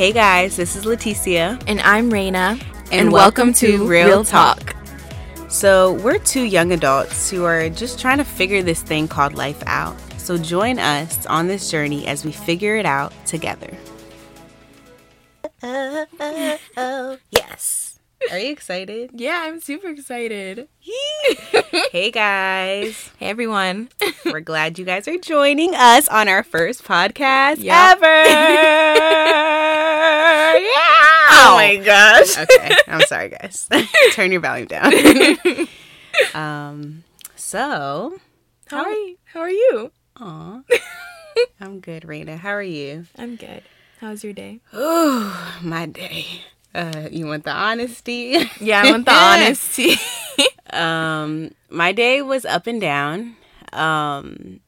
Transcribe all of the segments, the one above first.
Hey guys, this is Leticia. And I'm Raina. And, welcome, to Real Talk. So, we're two young adults who are just trying to figure this thing called life out. So, join us on this journey as we figure it out together. Uh, uh, uh, oh. Are you excited? Yeah, I'm super excited. hey guys. Hey everyone. We're glad you guys are joining us on our first podcast Yep. ever. yeah. Oh my gosh. Okay. I'm sorry guys. Turn your volume down. um so How are you? How are you? Aw. I'm good, Raina. How are you? I'm good. How's your day? Ooh, my day. Uh, you want the honesty? Yeah, I want the honesty. Um, my day was up and down. Um,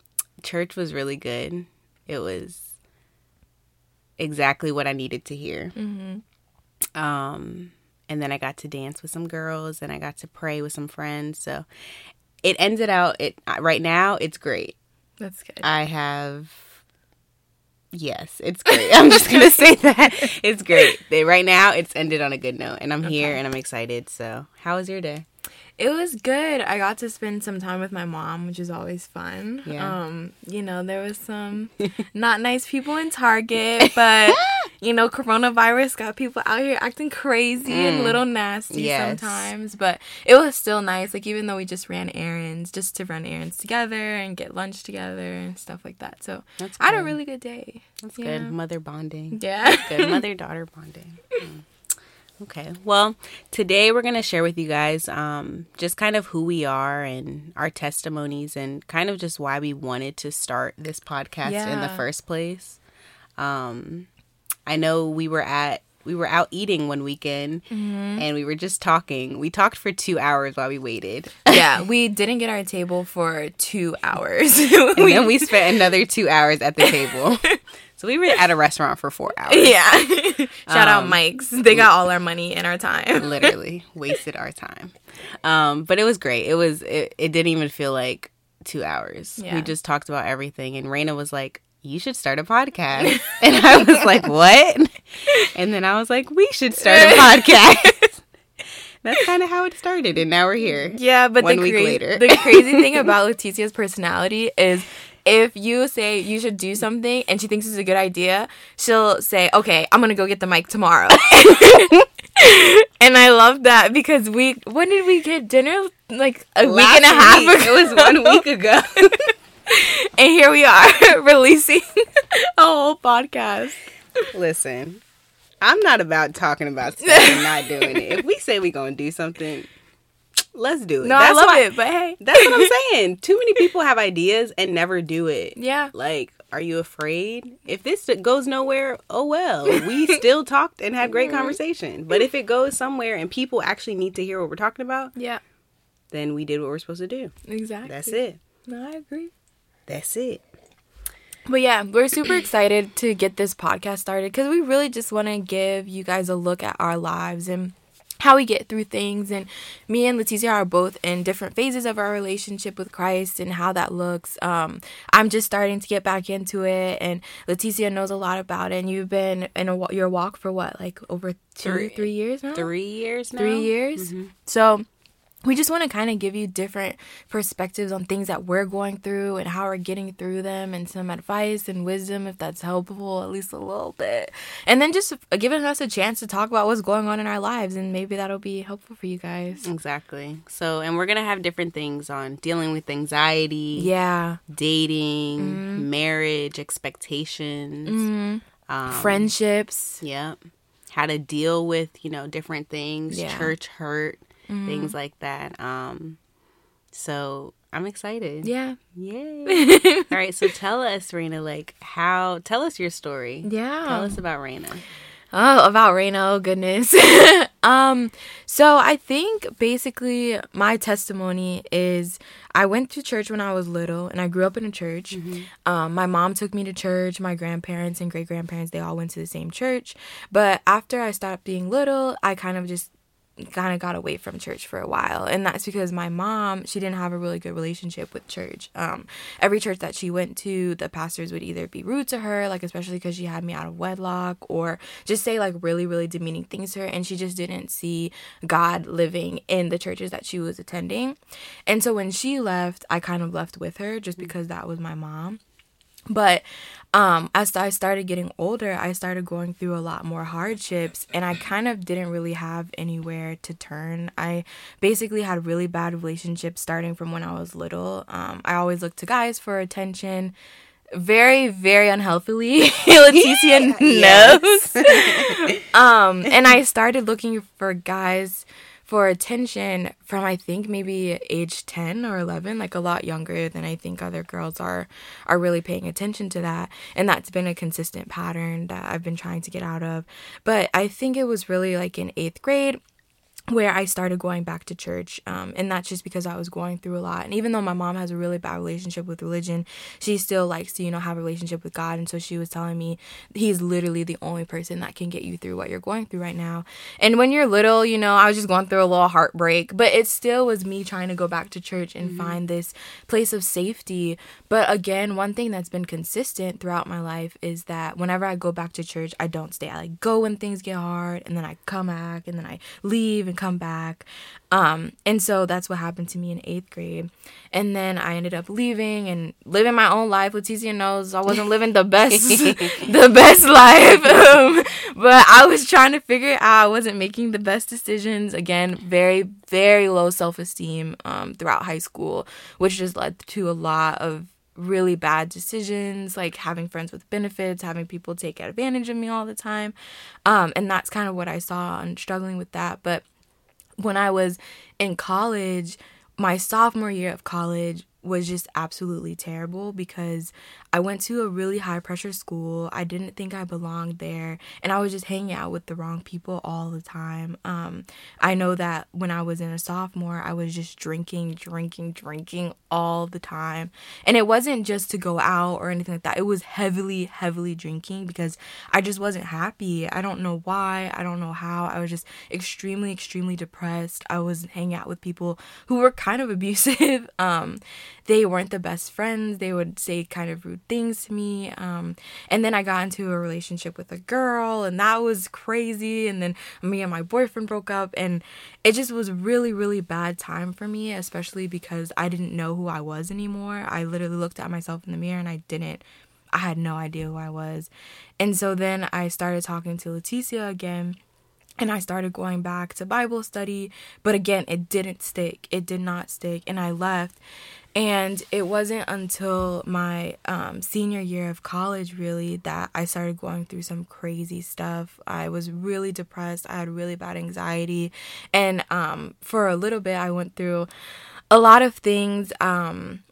church was really good. It was exactly what I needed to hear. Um, and then I got to dance with some girls, and I got to pray with some friends. So it ended out. It right now it's great. That's good. I have. Yes, it's great. I'm just gonna say that it's great. They, right now, it's ended on a good note, and I'm here and I'm excited. So, how was your day? It was good. I got to spend some time with my mom, which is always fun. Yeah. Um, you know, there was some not nice people in Target, but you know, coronavirus got people out here acting crazy and a little nasty Mm. Yes. sometimes. But it was still nice. Like even though we just ran errands, just to run errands together and get lunch together and stuff like that. So That's I had a really good day. That's Yeah. good. Mother bonding. Yeah. Good mother daughter bonding. Mm. Okay. Well, today we're going to share with you guys um, just kind of who we are and our testimonies and kind of just why we wanted to start this podcast in the first place. Um, I know we were at we were out eating one weekend and we were just talking. We talked for 2 hours while we waited. yeah, we didn't get our table for two hours. And then we spent another 2 hours at the table. So we were at a restaurant for 4 hours. yeah. Shout out Um, Mike's. They got all our money and our time. literally wasted our time um but it was great it was it, it didn't even feel like two hours Yeah. we just talked about everything and Raina was like you should start a podcast and i was like what and then i was like we should start a podcast that's kind of how it started and now we're here Yeah, but One the, week cra- later. the crazy thing about Leticia's personality is if you say you should do something and she thinks it's a good idea, she'll say, "Okay, I'm gonna go get the mic tomorrow." and I love that because we when did we get dinner? Like a week and a half week. ago. it was one week ago and here we are releasing a whole podcast. listen i'm not about talking about stuff and not doing it if we say we're gonna do something let's do it No, I That's love why- it, but hey, That's what I'm saying. Too many people have ideas and never do it. yeah, Like, are you afraid? If this goes nowhere, oh well. We still talked and had great mm-hmm. conversation. But if it goes somewhere and people actually need to hear what we're talking about, yeah, then we did what we're supposed to do. exactly. That's it. No, I agree. That's it. But yeah, we're super excited to get this podcast started because we really just want to give you guys a look at our lives and how we get through things. And me and Leticia are both in different phases of our relationship with Christ and how that looks. Um, I'm just starting to get back into it, and Leticia knows a lot about it. And you've been in a, your walk for what, like over two, Three- three years now? Three years now. three years. So we just want to kind of give you different perspectives on things that we're going through and how we're getting through them and some advice and wisdom if that's helpful at least a little bit and then just uh, giving us a chance to talk about what's going on in our lives and maybe that'll be helpful for you guys Exactly. So, and we're going to have different things on dealing with anxiety, yeah dating, mm-hmm. marriage, expectations, mm-hmm. um, friendships Yep. How to deal with, you know, different things, Yeah. church hurt, things like that. Um so I'm excited. yeah Yay. All right, so tell us, Raina, like how tell us your story. yeah Tell us about Raina. Oh, about Raina, oh goodness. um, so I think basically my testimony is I went to church when I was little and I grew up in a church. Um, my mom took me to church, my grandparents and great grandparents, they all went to the same church. But after I stopped being little, I kind of just kind of got away from church for a while and that's because my mom she didn't have a really good relationship with church. Um, every church that she went to the pastors would either be rude to her like especially because she had me out of wedlock or just say like really really demeaning things to her and she just didn't see god living in the churches that she was attending. And so when she left i kind of left with her just because that was my mom but um, as I started getting older, I started going through a lot more hardships, and I kind of didn't really have anywhere to turn. I basically had really bad relationships starting from when I was little. Um, I always looked to guys for attention. Very, very unhealthily. Leticia knows. um, and I started looking for guys for attention from I think maybe age 10 or 11 like a lot younger than I think other girls are are really paying attention to that. And that's been a consistent pattern that I've been trying to get out of. But I think it was really like in 8th grade where I started going back to church. Um, and that's just because I was going through a lot. And even though my mom has a really bad relationship with religion, she still likes to, you know, have a relationship with God. And so she was telling me he's literally the only person that can get you through what you're going through right now. And when you're little, you know, I was just going through a little heartbreak, but it still was me trying to go back to church and mm-hmm. find this place of safety. But again, one thing that's been consistent throughout my life is that whenever I go back to church, I don't stay. I like go when things get hard and then I come back and then I leave come back. Um, and so that's what happened to me in eighth grade. And then I ended up leaving and living my own life. Leticia knows I wasn't living the best, the best life. Um, but I was trying to figure it out. I wasn't making the best decisions. Again, very, very low self esteem um, throughout high school, which just led to a lot of really bad decisions, like having friends with benefits, having people take advantage of me all the time. Um, and that's kind of what I saw and struggling with that. But when I was in college, my sophomore year of college, was just absolutely terrible because I went to a really high pressure school. I didn't think I belonged there, and I was just hanging out with the wrong people all the time. Um, I know that when I was in a sophomore, I was just drinking, drinking, drinking all the time, and it wasn't just to go out or anything like that. It was heavily, heavily drinking because I just wasn't happy. I don't know why. I don't know how. I was just extremely, extremely depressed. I was hanging out with people who were kind of abusive. um, they weren't the best friends. They would say kind of rude things to me. Um, and then I got into a relationship with a girl, and that was crazy. And then me and my boyfriend broke up, and it just was really, really bad time for me, especially because I didn't know who I was anymore. I literally looked at myself in the mirror and I didn't. I had no idea who I was. And so then I started talking to Leticia again and I started going back to Bible study, but again, it didn't stick. It did not stick, and I left. And it wasn't until my um, senior year of college, really, that I started going through some crazy stuff. I was really depressed. I had really bad anxiety. And um, for a little bit, I went through a lot of things. Um,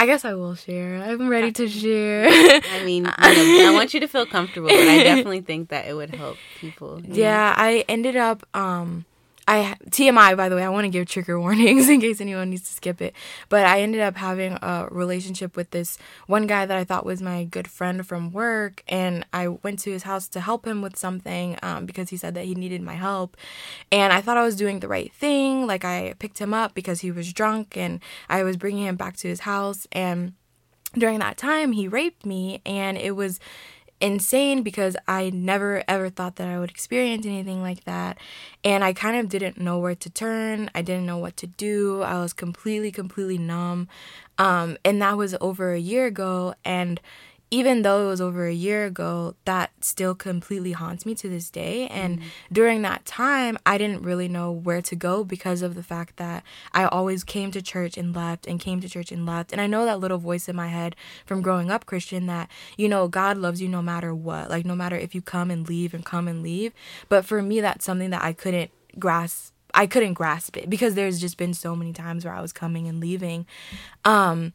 I guess I will share. I'm ready to share. I mean, you know, I want you to feel comfortable, but I definitely think that it would help people. Yeah, I ended up um I TMI by the way, I want to give trigger warnings in case anyone needs to skip it. But I ended up having a relationship with this one guy that I thought was my good friend from work, and I went to his house to help him with something um, because he said that he needed my help, and I thought I was doing the right thing. Like I picked him up because he was drunk, and I was bringing him back to his house, and during that time he raped me, and it was insane because I never ever thought that I would experience anything like that. And I kind of didn't know where to turn. I didn't know what to do. I was completely, completely numb. Um, and that was over a year ago. And even though it was over a year ago, that still completely haunts me to this day. And mm-hmm. during that time, I didn't really know where to go because of the fact that I always came to church and left and came to church and left. And I know that little voice in my head from growing up Christian that, you know, God loves you no matter what, like no matter if you come and leave and come and leave. But for me, that's something that I couldn't grasp. I couldn't grasp it because there's just been so many times where I was coming and leaving. Um,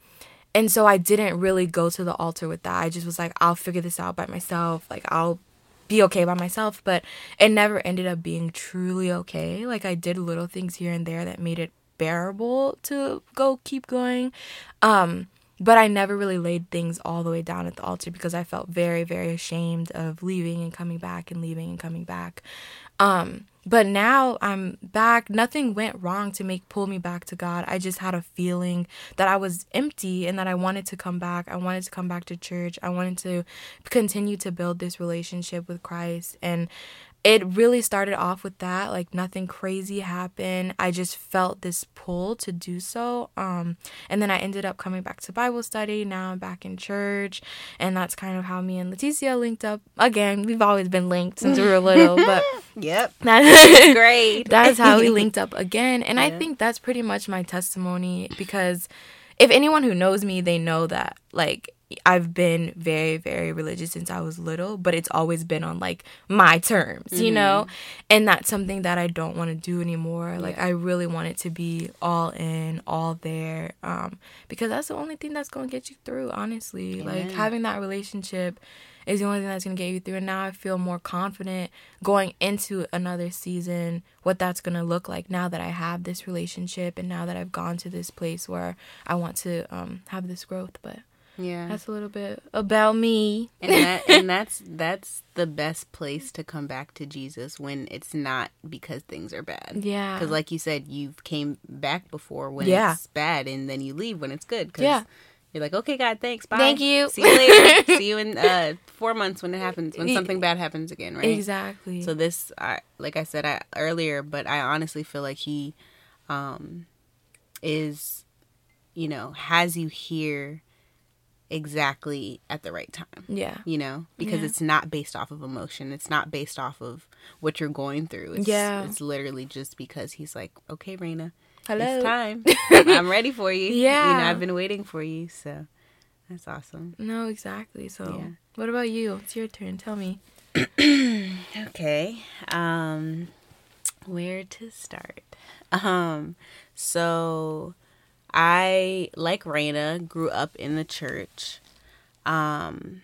and so I didn't really go to the altar with that. I just was like, I'll figure this out by myself. Like, I'll be okay by myself. But it never ended up being truly okay. Like, I did little things here and there that made it bearable to go keep going. Um, but I never really laid things all the way down at the altar because I felt very, very ashamed of leaving and coming back and leaving and coming back. Um, but now I'm back. Nothing went wrong to make pull me back to God. I just had a feeling that I was empty and that I wanted to come back. I wanted to come back to church. I wanted to continue to build this relationship with Christ. And it really started off with that like nothing crazy happened i just felt this pull to do so um and then i ended up coming back to bible study now i'm back in church and that's kind of how me and leticia linked up again we've always been linked since we were little but Yep. that's Great. that's how we linked up again and i think that's pretty much my testimony because if anyone who knows me they know that like I've been very, very religious since I was little, but it's always been on like my terms, you know? And that's something that I don't want to do anymore. Like, I really want it to be all in, all there, um, because that's the only thing that's going to get you through, honestly. Like, having that relationship is the only thing that's going to get you through. And now I feel more confident going into another season, what that's going to look like now that I have this relationship and now that I've gone to this place where I want to um, have this growth. But Yeah. that's a little bit about me. and that and that's that's the best place to come back to Jesus when it's not because things are bad. Yeah. Because like you said, you've came back before when Yeah. it's bad, and then you leave when it's good. 'cause Yeah. You're like, okay, God, thanks, bye. Thank you. See you later. See you in uh, four months when it happens, when something bad happens again, right? Exactly. So this, I, like I said I, earlier, but I honestly feel like he um, is, you know, has you here exactly at the right time. yeah. You know, because Yeah. it's not based off of emotion. It's not based off of what you're going through. It's, Yeah. it's literally just because he's like, okay, Raina, Hello. it's time. I'm ready for you. Yeah. you know, I've been waiting for you. So that's awesome. No, exactly. So, Yeah. what about you? It's your turn. Tell me. Okay. Um where to start? Um so I like Raina grew up in the church. Um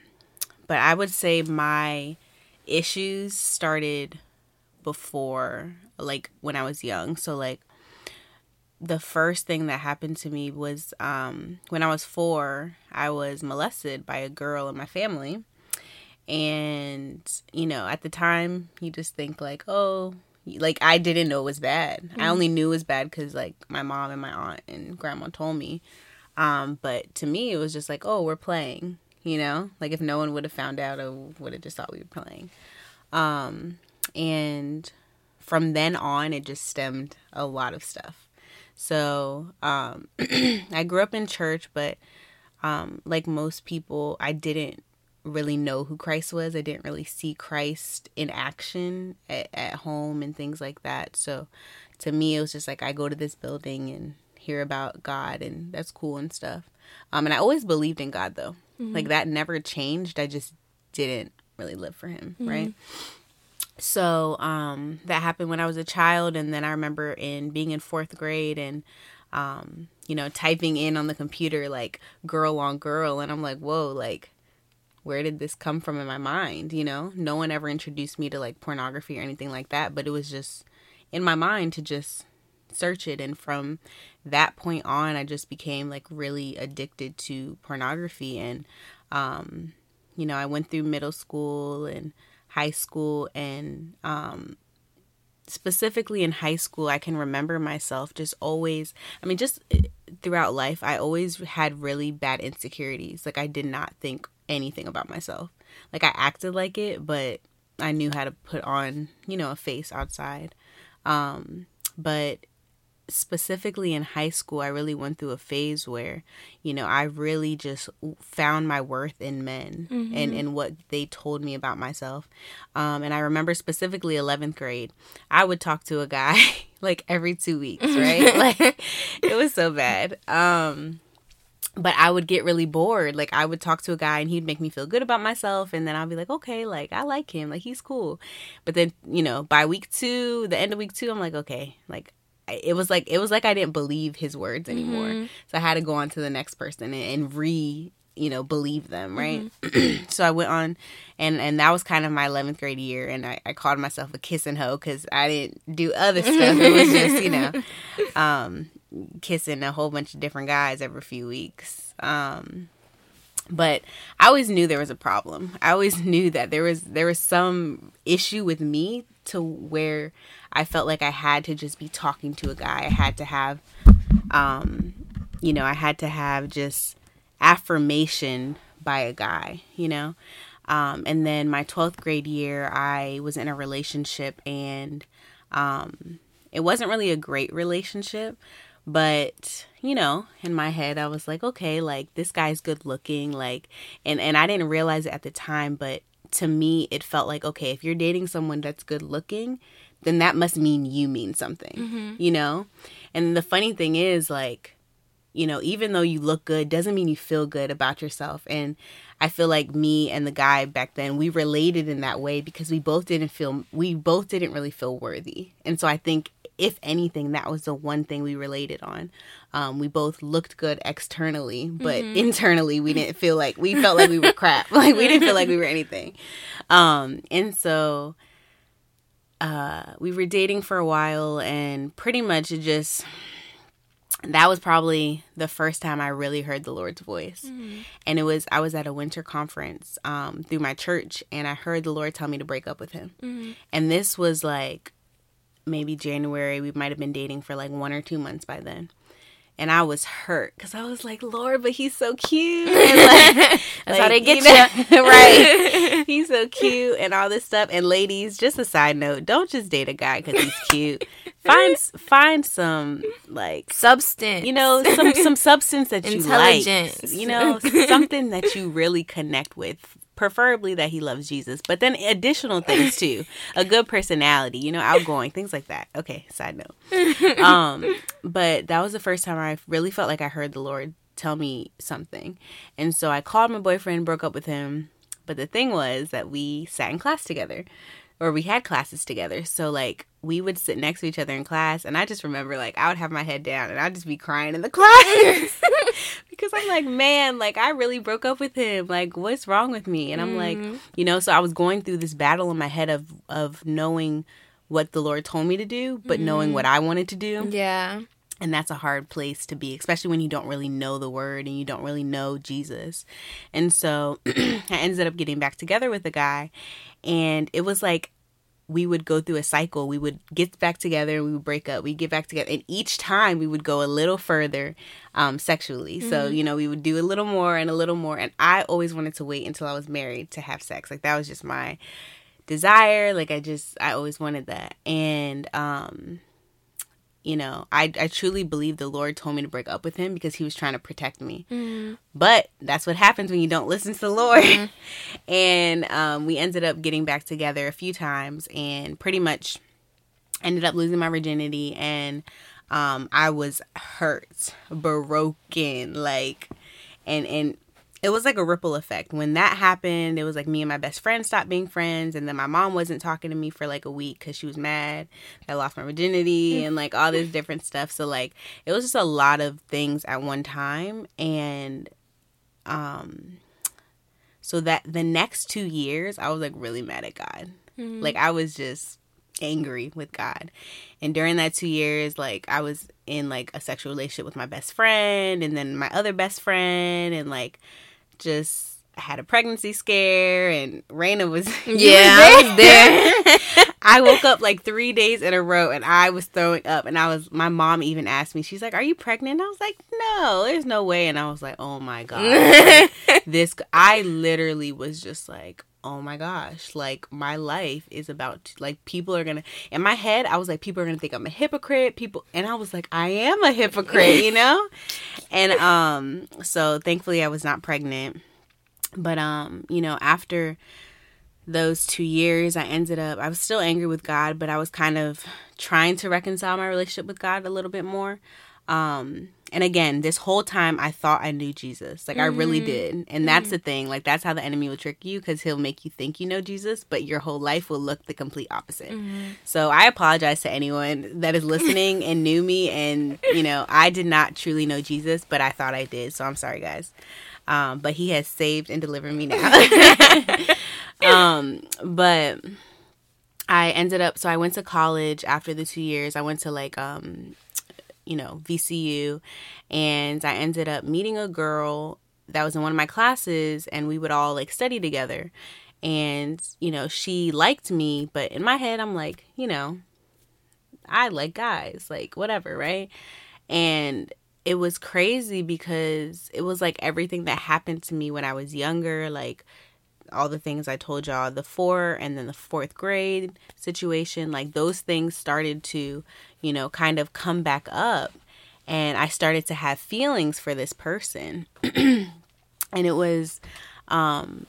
but I would say my issues started before like when I was young. So like the first thing that happened to me was um when I was 4, I was molested by a girl in my family and you know at the time you just think like oh like i didn't know it was bad. I only knew it was bad because like my mom and my aunt and grandma told me. Um but to me it was just like oh we're playing you know? Like if no one would have found out i would have just thought we were playing. Um and from then on it just stemmed a lot of stuff. So um i grew up in church but um like most people i didn't really know who Christ was. I didn't really see Christ in action at, at home and things like that. So to me, it was just like I go to this building and hear about God, and that's cool and stuff. Um, and I always believed in God though. Like that never changed. I just didn't really live for Him, right? So um, that happened when I was a child, and then I remember in being in fourth grade and um, you know typing in on the computer like girl on girl, and I'm like, whoa, like where did this come from in my mind you know? No one ever introduced me to like pornography or anything like that but it was just in my mind to just search it. And from that point on i just became like really addicted to pornography. And um you know i went through middle school and high school and um specifically in high school i can remember myself just always i mean just eh, throughout life i always had really bad insecurities. Like i did not think anything about myself like i acted like it but i knew how to put on you know a face outside um but specifically in high school, I really went through a phase where, you know, I really just found my worth in men and, in what they told me about myself. Um, and I remember specifically 11th grade, I would talk to a guy like every two weeks, right? like it was so bad. Um, but I would get really bored. Like I would talk to a guy and he'd make me feel good about myself and then I'll be like, "Okay, like I like him. Like he's cool." But then, you know, by week 2, the end of week 2, I'm like, "Okay, like it was like it was like I didn't believe his words anymore. So I had to go on to the next person and, and re you know believe them right so i went on and and that was kind of my 11th grade year and i, I called myself a kiss and hoe because i didn't do other stuff it was just you know um kissing a whole bunch of different guys every few weeks um but I always knew there was a problem. I always knew that there was there was some issue with me to where I felt like I had to just be talking to a guy. I had to have um you know, I had to have just affirmation by a guy, you know. Um and then my 12th grade year, I was in a relationship and um it wasn't really a great relationship, but you know in my head i was like okay like this guy's good looking like and and i didn't realize it at the time but to me it felt like okay if you're dating someone that's good looking then that must mean you mean something mm-hmm. you know? And the funny thing is like you know even though you look good doesn't mean you feel good about yourself. And i feel like me and the guy back then we related in that way because we both didn't feel we both didn't really feel worthy. And so i think if anything, that was the one thing we related on. Um, we both looked good externally, but mm-hmm. internally, we didn't feel like we felt like we were crap. Like we didn't feel like we were anything. Um, and so uh, we were dating for a while, and pretty much just that was probably the first time I really heard the Lord's voice. Mm-hmm. And it was I was at a winter conference um, through my church, and I heard the Lord tell me to break up with him. Mm-hmm. And this was like maybe January. We might have been dating for like one or two months by then. And I was hurt because I was like, Lord, but he's so cute. And like, That's like, how they get you, know, right? he's so cute and all this stuff. And ladies, just a side note: don't just date a guy because he's cute. find find some like substance. You know, some some substance that you like. You know, something that you really connect with preferably that he loves Jesus, but then additional things too. A good personality, you know, outgoing, things like that. Okay, side note. Um, but that was the first time I really felt like I heard the Lord tell me something. And so I called my boyfriend, broke up with him. But the thing was that we sat in class together or we had classes together. So like we would sit next to each other in class and I just remember like I would have my head down and I'd just be crying in the class. because I'm like, man, like I really broke up with him. Like what's wrong with me? And I'm mm-hmm. like, you know, so I was going through this battle in my head of of knowing what the Lord told me to do, but mm-hmm. knowing what I wanted to do. Yeah. And that's a hard place to be, especially when you don't really know the word and you don't really know Jesus. And so I ended up getting back together with the guy and it was like we would go through a cycle. We would get back together and we would break up. We get back together, and each time we would go a little further um, sexually. Mm-hmm. So you know, we would do a little more and a little more. And I always wanted to wait until I was married to have sex. Like that was just my desire. Like I just I always wanted that. And um, you know, I, I truly believe the Lord told me to break up with him because he was trying to protect me. Mm-hmm. But that's what happens when you don't listen to the Lord. Mm-hmm. and um, we ended up getting back together a few times and pretty much ended up losing my virginity. And um, I was hurt, broken, like, and, and it was like a ripple effect. When that happened, it was like me and my best friend stopped being friends, and then my mom wasn't talking to me for like a week because she was mad I lost my virginity and like all this different stuff. So like it was just a lot of things at one time, and um, so that the next two years I was like really mad at God. Mm-hmm. Like I was just angry with God. And during that 2 years like I was in like a sexual relationship with my best friend and then my other best friend and like just had a pregnancy scare and Raina was yeah was there. I, was there. I woke up like three days in a row and I was throwing up and I was my mom even asked me she's like are you pregnant I was like no there's no way and I was like oh my god like, this I literally was just like oh my gosh like my life is about to, like people are gonna in my head i was like people are gonna think i'm a hypocrite people and i was like i am a hypocrite you know? And um so thankfully i was not pregnant but um you know after those two years i ended up i was still angry with god but i was kind of trying to reconcile my relationship with god a little bit more um and again, this whole time I thought I knew Jesus. Like mm-hmm. I really mm-hmm. did. And that's mm-hmm. the thing. Like that's how the enemy will trick you because he'll make you think you know Jesus, but your whole life will look the complete opposite. Mm-hmm. So I apologize to anyone that is listening and knew me. And, you know, I did not truly know Jesus, but I thought I did. So I'm sorry, guys. Um, but he has saved and delivered me now. um, but I ended up, so I went to college after the two years. I went to like, um, you know, VCU. And I ended up meeting a girl that was in one of my classes and we would all like study together and you know she liked me but in my head i'm like you know i like guys like whatever right and it was crazy because it was like everything that happened to me when i was younger like all the things i told y'all the four and then the fourth grade situation like those things started to you know kind of come back up and i started to have feelings for this person. And it was um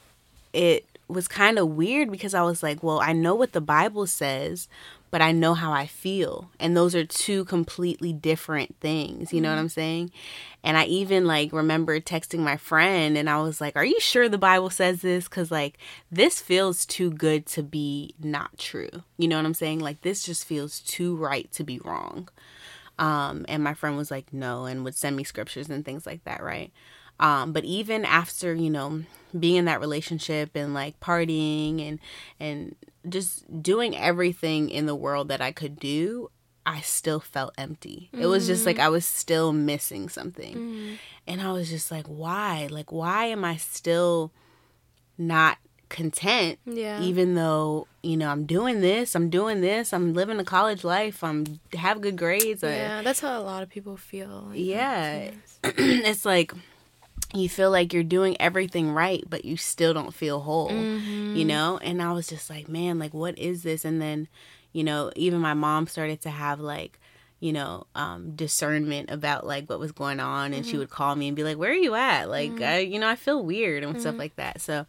it was kind of weird because I was like, well, I know what the Bible says, but I know how I feel. And those are two completely different things. You know mm-hmm. what I'm saying? And I even like remember texting my friend and I was like, are you sure the Bible says this? Cause like this feels too good to be not true. You know what I'm saying? Like this just feels too right to be wrong. Um, and my friend was like, no, and would send me scriptures and things like that, right? Um, but even after, you know, being in that relationship and like partying and and just doing everything in the world that I could do, I still felt empty. Mm-hmm. It was just like mm-hmm. I was still missing something. Mm-hmm. And I was just like, why? Like why am I still not content yeah even though you know i'm doing this i'm doing this i'm living a college life i'm have good grades yeah that's how a lot of people feel like yeah it's like you feel like you're doing everything right but you still don't feel whole mm-hmm. you know and i was just like man like what is this and then you know even my mom started to have like you know um, discernment about like what was going on and mm-hmm. she would call me and be like where are you at like mm-hmm. I, you know i feel weird and stuff mm-hmm. like that so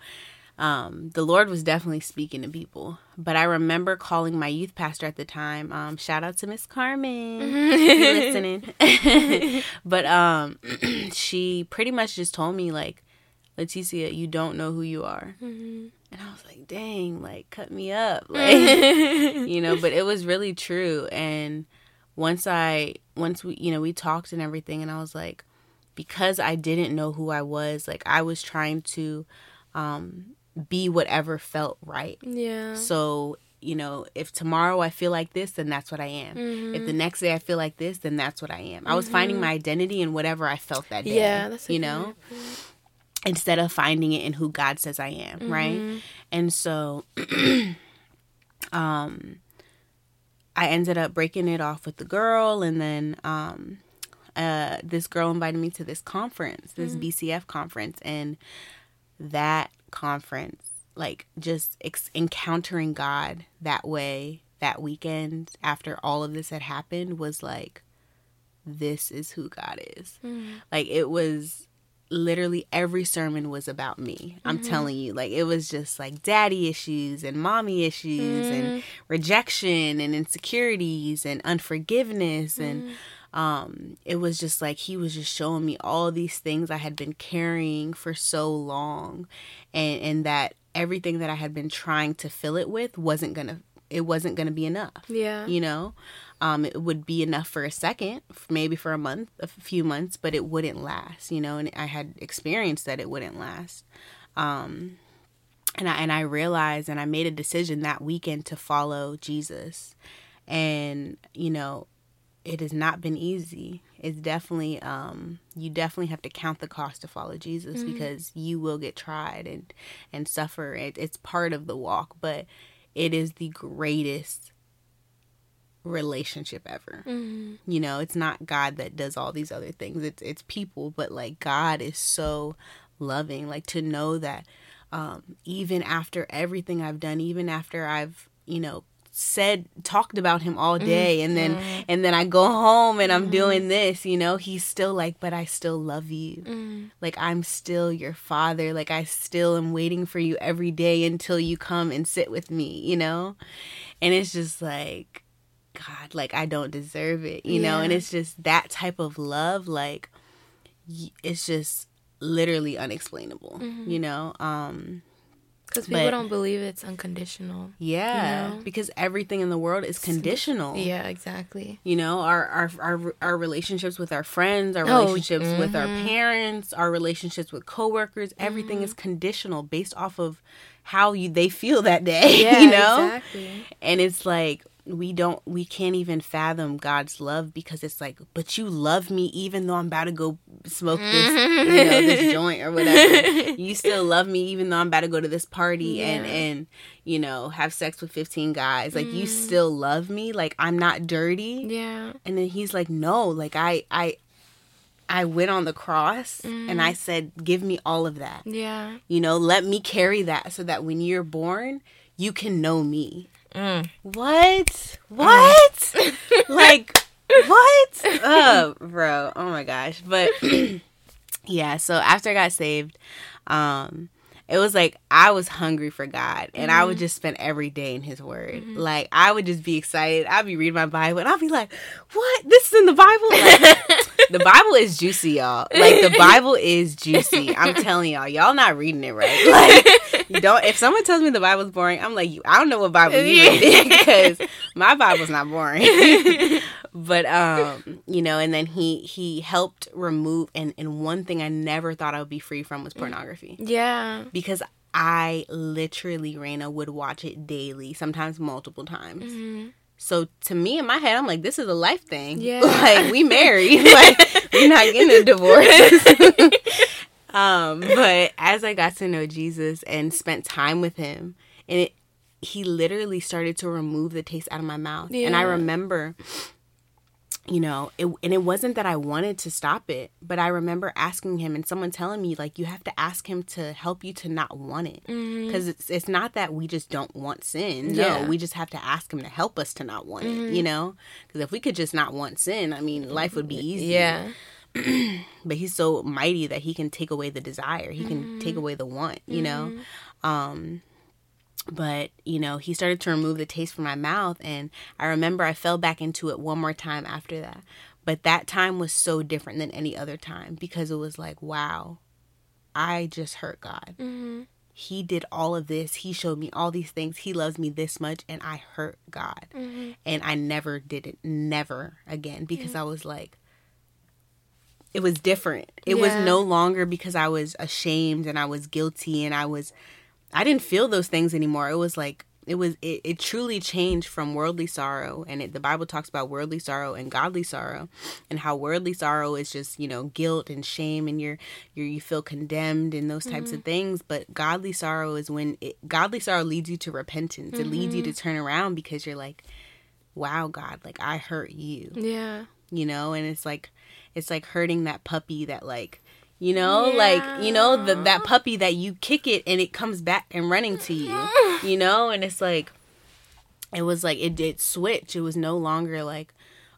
um, the Lord was definitely speaking to people. But I remember calling my youth pastor at the time. Um, shout out to Miss Carmen, listening. but um, she pretty much just told me like, Leticia, you don't know who you are. Mm-hmm. And I was like, dang, like cut me up, like you know. But it was really true. And once I, once we, you know, we talked and everything, and I was like, because I didn't know who I was, like I was trying to um be whatever felt right. Yeah. So, you know, if tomorrow I feel like this, then that's what I am. Mm-hmm. If the next day I feel like this, then that's what I am. Mm-hmm. I was finding mm-hmm. my identity in whatever I felt that day. Yeah, that's you know. Instead of finding it in who God says I am, mm-hmm. right? And so um I ended up breaking it off with the girl and then um uh this girl invited me to this conference, this mm-hmm. BCF conference and that conference, like just ex- encountering God that way that weekend after all of this had happened was like, this is who God is. Mm-hmm. Like it was literally every sermon was about me. I'm mm-hmm. telling you, like it was just like daddy issues and mommy issues mm-hmm. and rejection and insecurities and unforgiveness and mm-hmm um, it was just like he was just showing me all these things I had been carrying for so long, and and that everything that I had been trying to fill it with wasn't gonna it wasn't gonna be enough. Yeah, you know, um, it would be enough for a second, maybe for a month, a few months, but it wouldn't last. You know, and I had experienced that it wouldn't last. Um, and I and I realized and I made a decision that weekend to follow Jesus. And you know, it has not been easy. It's definitely um you definitely have to count the cost to follow Jesus mm-hmm. because you will get tried and and suffer. It, it's part of the walk, but it is the greatest relationship ever. Mm-hmm. You know, it's not God that does all these other things. It's it's people, but like God is so loving. Like to know that um even after everything I've done, even after I've, you know, said talked about him all day mm-hmm. and then mm-hmm. and then I go home and I'm mm-hmm. doing this, you know, he's still like, but I still love you. Mm-hmm. Like I'm still your father. Like I still am waiting for you every day until you come and sit with me, you know? And it's just like God, like I don't deserve it, you yeah. know? And it's just that type of love like it's just literally unexplainable, mm-hmm. you know? Um because people but, don't believe it's unconditional. Yeah, you know? because everything in the world is conditional. Yeah, exactly. You know, our our our, our relationships with our friends, our oh, relationships mm-hmm. with our mm-hmm. parents, our relationships with coworkers, mm-hmm. everything is conditional based off of how you they feel that day. Yeah, you know, exactly. And it's like we don't we can't even fathom God's love because it's like, but you love me even though I'm about to go smoke this you know this mm-hmm. joint or whatever. You still love me even though I'm about to go to this party and Yeah. and you know have sex with 15 guys. Like you mm. still love me. Like I'm not dirty. Yeah. And then he's like, no, like I I I went on the cross and I mm. said, give me all of that. Yeah. You know, let me carry that so that when you're born, you can know me. Mm. What? What? like what? Oh, bro. Oh my gosh. But yeah, so after I got saved, um it was like I was hungry for God and I would just spend every day in his word. Like I would just be excited. I'd be reading my Bible and I'd be like, "What? This is in the Bible?" Like, the Bible is juicy, y'all. Like the Bible is juicy. I'm telling y'all, y'all not reading it right. Like don't. If someone tells me the Bible's boring, I'm like, you. I don't know what Bible you read because my Bible's not boring. but um, you know, and then he he helped remove and and one thing I never thought I would be free from was pornography Yeah. because I literally Raina would watch it daily, sometimes multiple times. Mm-hmm. So to me in my head, I'm like, this is a life thing. Yeah. like we married, like we're not getting a divorce. Um, but as I got to know Jesus and spent time with him, and it, he literally started to remove the taste out of my mouth. And I remember, you know, it, and it wasn't that I wanted to stop it, but I remember asking him and someone telling me like you have to ask him to help you to not want it mm-hmm. because it's it's not that we just don't want sin. No, Yeah. we just have to ask him to help us to not want it. You mm-hmm. know, because if we could just not want sin, I mean, life would be mm-hmm. easy. Yeah. But he's so mighty that he can take away the desire. He can take away the want. You know. Um, but you know he started to remove the taste from my mouth and i remember i fell back into it one more time after that but that time was so different than any other time because it was like wow i just hurt god Mm-hmm. he did all of this he showed me all these things he loves me this much and i hurt god Mm-hmm. and i never did it never again because i was like it was different it was no longer because i was ashamed and i was guilty and i was I didn't feel those things anymore. It was like it was it, it truly changed from worldly sorrow and it, the Bible talks about worldly sorrow and godly sorrow and how worldly sorrow is just, you know, guilt and shame and you're you're you feel condemned and those types of mm-hmm. things, but godly sorrow is when it, godly sorrow leads you to repentance. It leads you to mm-hmm. turn around because you're like wow God, like I hurt you Yeah. you know and it's like it's like hurting that puppy that like you know like you know the, that puppy that you kick it and it comes back and running to you you know and it's like it was like it did switch it was no longer like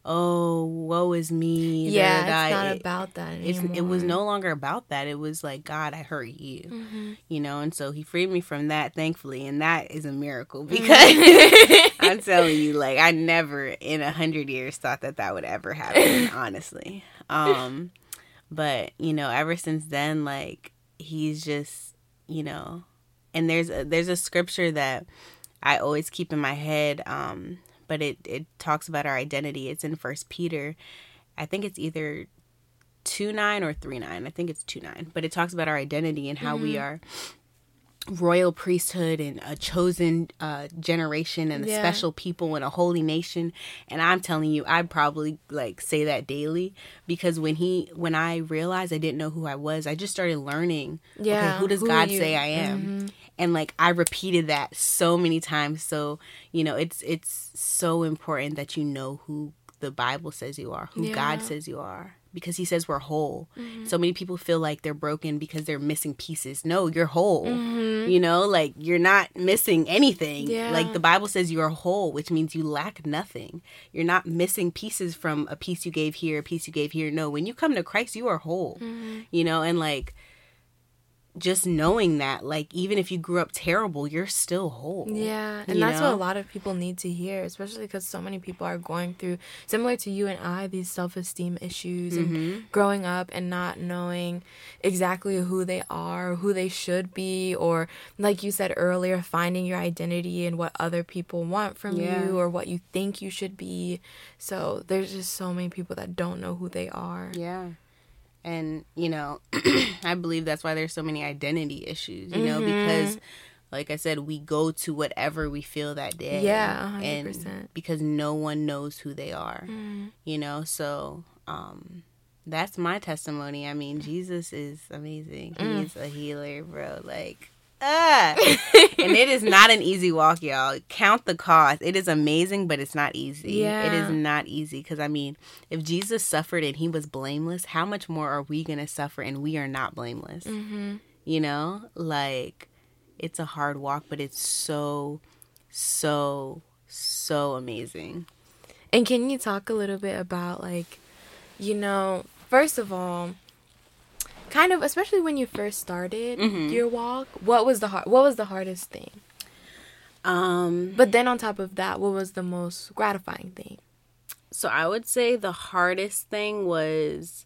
oh woe is me Yeah. da. It's not It- about that anymore. it was no longer about that it was like god i hurt you Mm-hmm. you know and so he freed me from that thankfully and that is a miracle Mm-hmm. because i'm telling you like i never in a hundred years thought that that would ever happen honestly um but you know ever since then like he's just you know and there's a there's a scripture that i always keep in my head um but it it talks about our identity. It's in first peter. I think it's either 2 9 or 3 9 i think it's 2 9 but it talks about our identity and how we are royal priesthood and a chosen uh, generation and a special people and a holy nation. And i'm telling you I'd probably like say that daily because when he when i realized i didn't know who i was i just started learning Yeah, okay who does who god say i am? And like i repeated that so many times. So you know it's it's so important that you know who the bible says you are who god says you are because he says we're whole. Mm-hmm. So many people feel like they're broken because they're missing pieces. No you're whole. Mm-hmm. You know like you're not missing anything. Yeah. like the bible says you're whole which means you lack nothing. You're not missing pieces from a piece you gave here a piece you gave here. No when you come to christ you are whole. Mm-hmm. You know and like just knowing that like even if you grew up terrible you're still whole Yeah, and that's know? what a lot of people need to hear, especially because so many people are going through, similar to you and I, these self esteem issues Mm-hmm. and growing up and not knowing exactly who they are, who they should be, or like you said earlier, finding your identity and what other people want from Yeah. you or what you think you should be. So there's just so many people that don't know who they are. Yeah. And, you know, I believe that's why there's so many identity issues, you know, because like I said, we go to whatever we feel that day. Yeah, and 100%. because no one knows who they are, Mm. you know. So, um, that's my testimony. I mean, Jesus is amazing. Mm. He's a healer, bro. Like. Ah. and it is not an easy walk, y'all. Count the cost. It is amazing, but it's not easy. It Yeah. is not easy because I mean, if Jesus suffered and he was blameless, how much more are we gonna suffer and we are not blameless? Mm-hmm. You know, like it's a hard walk, but it's so, so, so amazing. And can you talk a little bit about like, you know, first of all, kind of especially when you first started Mhm. your walk, what was the hard what was the hardest thing? Um, But then on top of that, what was the most gratifying thing? so I would say the hardest thing was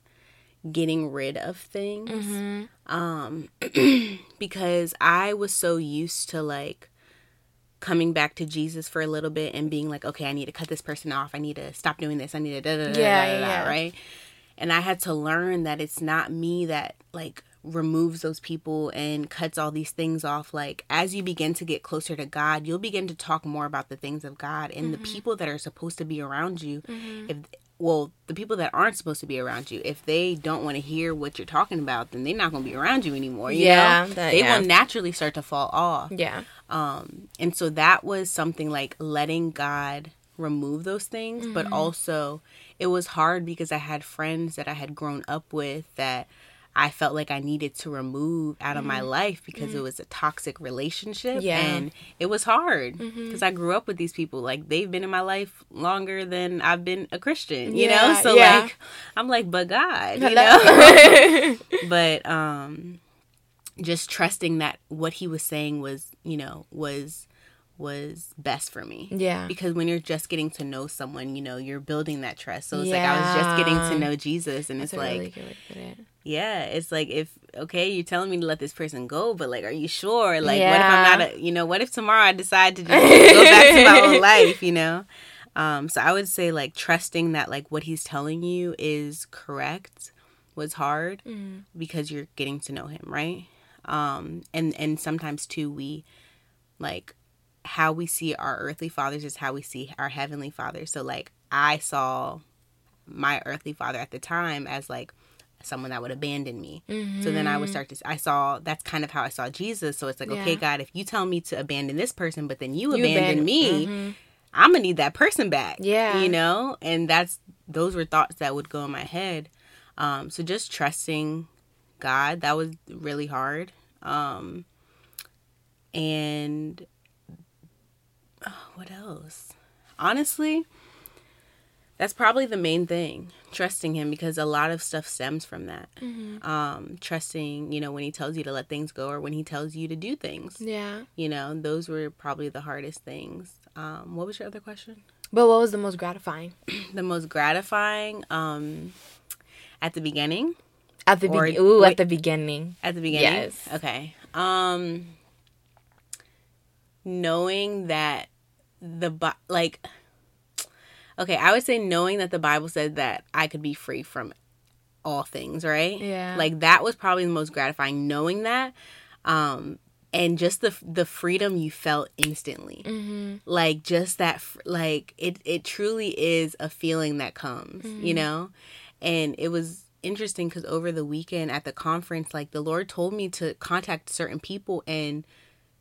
getting rid of things. Mm-hmm. um because i was so used to like coming back to jesus for a little bit and being like okay i need to cut this person off i need to stop doing this i need to da da da Yeah, da, da, yeah. right and i had to learn that it's not me that like removes those people and cuts all these things off like as you begin to get closer to god you'll begin to talk more about the things of god and the people that are supposed to be around you if well the people that aren't supposed to be around you if they don't want to hear what you're talking about then they're not going to be around you anymore you Yeah, know that- they yeah. will naturally start to fall off Yeah. um and so that was something like letting god remove those things Mm-hmm. but also it was hard because i had friends that i had grown up with that i felt like i needed to remove out of my life because it was a toxic relationship Mm-hmm. Yeah. Mm-hmm. and it was hard because i grew up with these people like they've been in my life longer than i've been a christian you know so yeah. like i'm like but god you know but um just trusting that what he was saying was you know was was best for me. Yeah. because when you're just getting to know someone you know you're building that trust. So it's like i was just getting to know jesus and That's it's like really good way to put it. yeah it's like if okay you're telling me to let this person go but like are you sure? Like what if i'm not a you know what if tomorrow i decide to just go back to my old life you know? Um so i would say like trusting that like what he's telling you is correct was hard Mm. because you're getting to know him right? Um and and sometimes too we like how we see our earthly fathers is how we see our heavenly father so like i saw my earthly father at the time as like someone that would abandon me. So then i would start to i saw that's kind of how i saw jesus. So it's like okay god if you tell me to abandon this person but then you, You abandon abandon- me Mhm. i'm gonna need that person back Yeah. you know? And that's those were thoughts that would go in my head. Um so just trusting god that was really hard. Um and oh, what else honestly that's probably the main thing trusting him because a lot of stuff stems from that Mm-hmm. um trusting you know when he tells you to let things go or when he tells you to do things Yeah. you know those were probably the hardest things um what was your other question But what was the most gratifying? the most gratifying um at the beginning At the beginning. Ooh, wait. at the beginning. at the beginning Yes. okay um knowing that the like okay i would say knowing that the bible said that i could be free from all things right Yeah. like that was probably the most gratifying knowing that um and just the the freedom you felt instantly Mm-hmm. like just that like it it truly is a feeling that comes you know and it was interesting because over the weekend at the conference like the lord told me to contact certain people and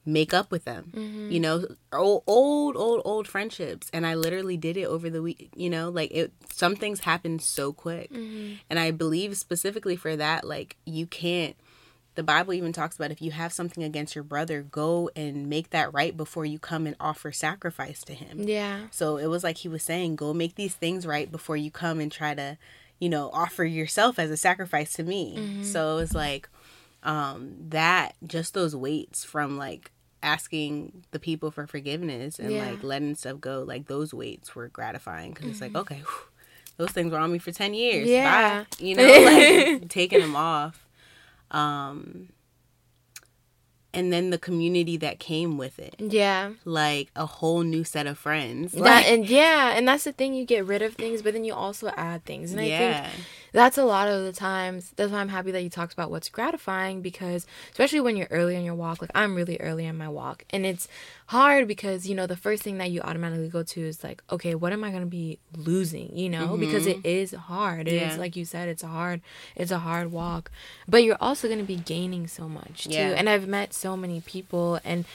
make up with them mm-hmm. you know old old old old friendships. And i literally did it over the week you know like it some things happen so quick. Mm-hmm. And i believe specifically for that like you can't the bible even talks about if you have something against your brother go and make that right before you come and offer sacrifice to him. Yeah. so it was like he was saying go make these things right before you come and try to you know offer yourself as a sacrifice to me. Mm-hmm. So it was like um that just those weights from like asking the people for forgiveness and Yeah. like letting stuff go like those weights were gratifying because it's like okay whew, those things were on me for 10 years Yeah. Bye. you know like taking them off um and then the community that came with it Yeah. like a whole new set of friends That, and yeah, and that's the thing. You get rid of things, but then you also add things. And I think that's a lot of the times. That's why I'm happy that you talked about what's gratifying because, especially when you're early in your walk, like I'm really early in my walk, and it's hard because you know the first thing that you automatically go to is like, okay, what am I gonna be losing? You know, mm-hmm. because it is hard. Yeah. is like you said, it's a hard, it's a hard walk, but you're also gonna be gaining so much too. Yeah. And I've met so many people and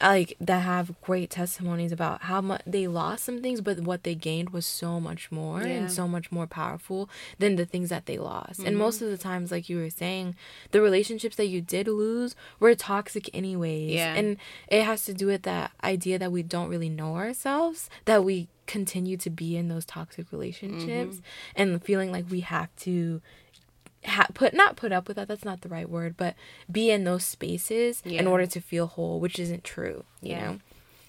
like that have great testimonies about how much they lost some things but what they gained was so much more yeah. and so much more powerful than the things that they lost mm-hmm. and most of the times like you were saying the relationships that you did lose were toxic anyways yeah. and it has to do with that idea that we don't really know ourselves that we continue to be in those toxic relationships mm-hmm. and feeling like we have to ha- put not put up with that that's not the right word but be in those spaces yeah. in order to feel whole which isn't true you yeah. know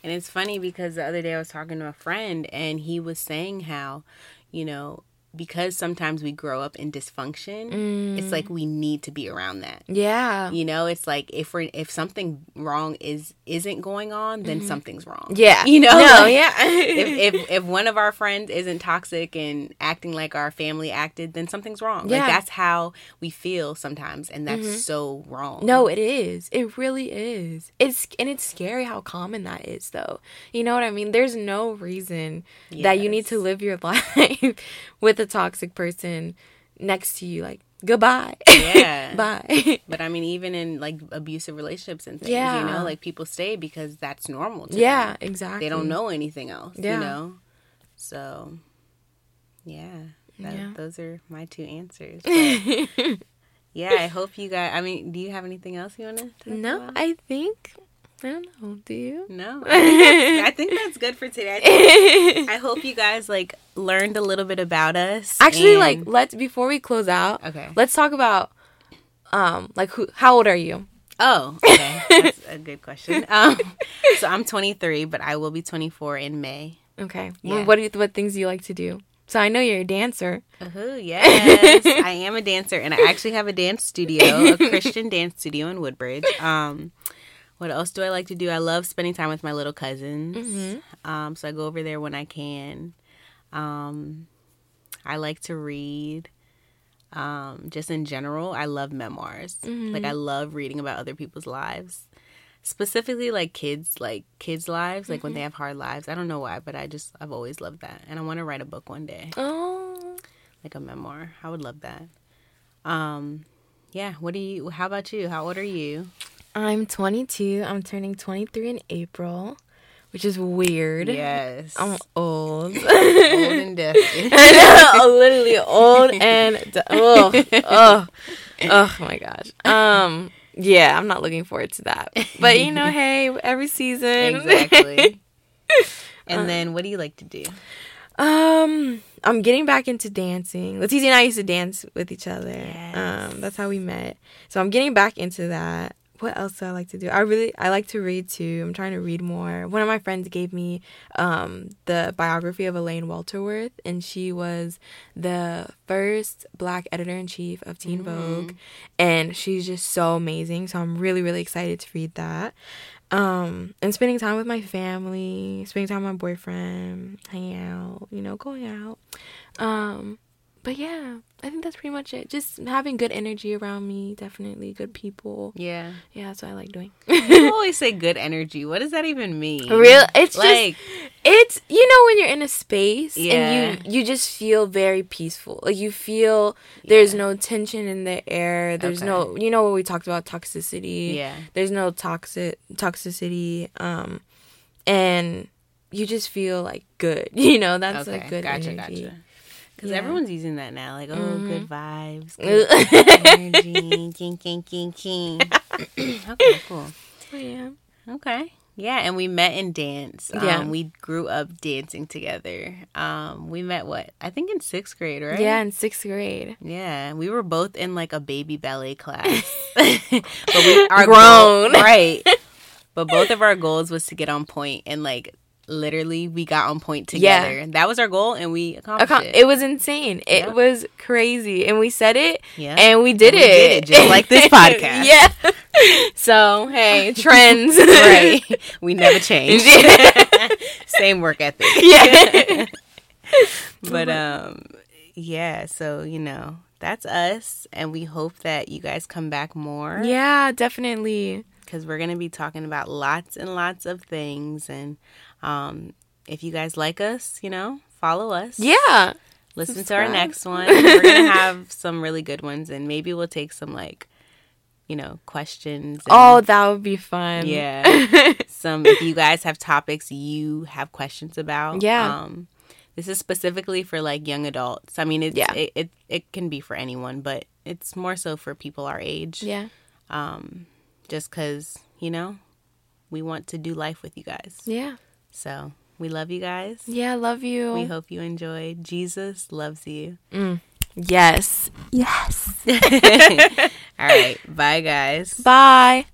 and it's funny because the other day i was talking to a friend and he was saying how you know because sometimes we grow up in dysfunction mm. it's like we need to be around that. Yeah. You know it's like if we're if something wrong is isn't going on then mm-hmm. something's wrong. Yeah. You know no like, yeah. if, if if one of our friends isn't toxic and acting like our family acted then something's wrong. Yeah. like that's how we feel sometimes and that's mm-hmm. so wrong. No it is. It really is. It's and it's scary how common that is though. You know what i mean? There's no reason yes. that you need to live your life with a toxic person next to you like goodbye yeah bye but i mean even in like abusive relationships and things yeah. you know like people stay because that's normal yeah them. exactly they don't know anything else yeah. you know so yeah, that, yeah. those are my two answers yeah i hope you guys i mean do you have anything else you want to no about? i think I don't know. Do you? No. I think, I think that's good for today. I, I, hope you guys like learned a little bit about us. Actually, and... like let's before we close out. Okay. Let's talk about um like who. How old are you? Oh, okay. that's a good question. Um, so I'm 23, but I will be 24 in May. Okay. Yeah. What do you, what things do you like to do? So I know you're a dancer. Uh-huh, yes, I am a dancer, and I actually have a dance studio, a Christian dance studio in Woodbridge. Um, what else do I like to do? I love spending time with my little cousins. Mm-hmm. Um, so I go over there when I can. Um, I like to read. Um, just in general, I love memoirs. Mm-hmm. Like I love reading about other people's lives, specifically like kids, like kids' lives, like mm-hmm. when they have hard lives. I don't know why, but I just I've always loved that, and I want to write a book one day. Oh, like a memoir. I would love that. Um, yeah. What do you? How about you? How old are you? I'm 22. I'm turning 23 in April, which is weird. Yes. I'm old. old and dusty. literally old and du- oh, oh, oh my gosh. Um, yeah, I'm not looking forward to that. But you know, hey, every season. Exactly. and um, then, what do you like to do? Um, I'm getting back into dancing. Letizia and I used to dance with each other. Yes. Um, that's how we met. So I'm getting back into that what else do I like to do? I really I like to read too. I'm trying to read more. One of my friends gave me um, the biography of Elaine Welteroth, and she was the first Black editor in chief of Teen mm-hmm. Vogue, and she's just so amazing. So I'm really really excited to read that. Um, and spending time with my family, spending time with my boyfriend, hanging out, you know, going out. Um, but yeah, I think that's pretty much it. Just having good energy around me, definitely good people. Yeah, yeah, that's what I like doing. you always say good energy. What does that even mean? Real? It's like just, it's you know when you're in a space yeah. and you you just feel very peaceful. Like you feel there's yeah. no tension in the air. There's okay. no you know what we talked about toxicity. Yeah, there's no toxic toxicity. Um, and you just feel like good. You know that's okay. like good gotcha, energy. Gotcha. Because yeah. everyone's using that now. Like, oh, mm-hmm. good vibes, good energy, king, king, king, king. okay, cool. Oh, yeah. Okay. Yeah, and we met in dance. Um, yeah. We grew up dancing together. Um, we met what? I think in sixth grade, right? Yeah, in sixth grade. Yeah. We were both in like a baby ballet class. but we are grown. Goal, right. but both of our goals was to get on pointe and like literally we got on pointe together. Yeah. That was our goal and we accomplished Accom- it. It was insane. It was crazy. And we said it yeah. and we did, and it. We did it. Just like this podcast. yeah. So, hey, trends. right. We never change. Same work ethic. Yeah. but um yeah, so you know, that's us. And we hope that you guys come back more. Yeah, definitely. Because we're going to be talking about lots and lots of things. And um, if you guys like us, you know, follow us. Yeah. Listen Subscribe. to our next one. We're going to have some really good ones. And maybe we'll take some, like, you know, questions. oh, that would be fun. Yeah. some, if you guys have topics you have questions about. Yeah. Um, this is specifically for like young adults. I mean, it's, yeah. it, it, it can be for anyone, but it's more so for people our age. Yeah. Um, just because, you know, we want to do life with you guys. Yeah. So we love you guys. Yeah, love you. We hope you enjoyed. Jesus loves you. Mm. Yes. Yes. All right. Bye, guys. Bye.